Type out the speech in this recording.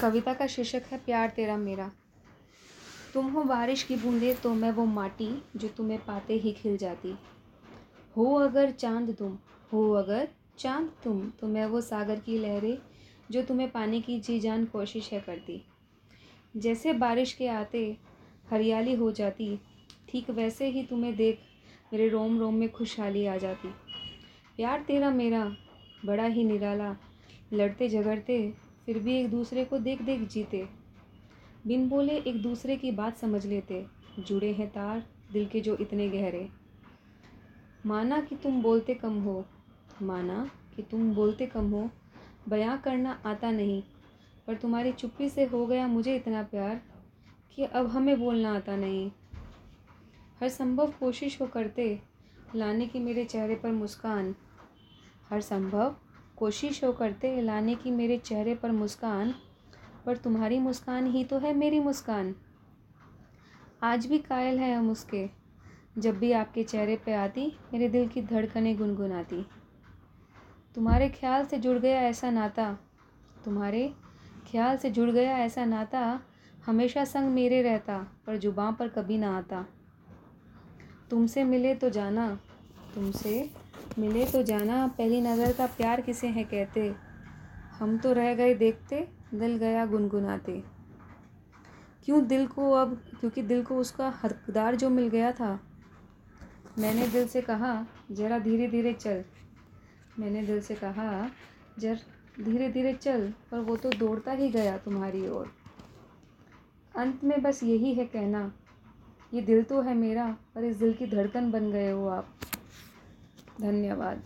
कविता का शीर्षक है, प्यार तेरा मेरा। तुम हो बारिश की बूंदे तो मैं वो माटी जो तुम्हें पाते ही खिल जाती। हो अगर चाँद तुम, हो अगर चाँद तुम तो मैं वो सागर की लहरें जो तुम्हें पाने की जी जान कोशिश है करती। जैसे बारिश के आते हरियाली हो जाती, ठीक वैसे ही तुम्हें देख मेरे रोम रोम में खुशहाली आ जाती। प्यार तेरा मेरा, बड़ा ही निराला, लड़ते झगड़ते फिर भी एक दूसरे को देख देख जीते। बिन बोले एक दूसरे की बात समझ लेते। जुड़े हैं तार, दिल के जो इतने गहरे। माना कि तुम बोलते कम हो। माना कि तुम बोलते कम हो। बयां करना आता नहीं। पर तुम्हारी चुप्पी से हो गया मुझे इतना प्यार कि अब हमें बोलना आता नहीं। हर संभव कोशिश वो करते। लाने की मेरे चेहरे पर मुस्कान। हर संभव कोशिश हो करते लाने की, मेरे चेहरे पर मुस्कान। पर तुम्हारी मुस्कान ही तो है मेरी मुस्कान। आज भी कायल है हम उसके। जब भी आपके चेहरे पे आती, मेरे दिल की धड़कनें गुनगुनाती। तुम्हारे ख्याल से जुड़ गया ऐसा नाता। तुम्हारे ख्याल से जुड़ गया ऐसा नाता हमेशा संग मेरे रहता, पर जुबां पर कभी ना आता। तुमसे मिले तो जाना, तुमसे मिले तो जाना। पहली नज़र का प्यार किसे है कहते? हम तो रह गए देखते, दिल गया गुनगुनाते। क्यों दिल को अब, क्योंकि दिल को उसका हकदार जो मिल गया था। मैंने दिल से कहा, ज़रा धीरे धीरे चल। मैंने दिल से कहा, जर धीरे धीरे चल, पर वो तो दौड़ता ही गया तुम्हारी ओर। अंत में बस यही है कहना। ये दिल तो है मेरा, पर इस दिल की धड़कन बन गए हो आप। धन्यवाद।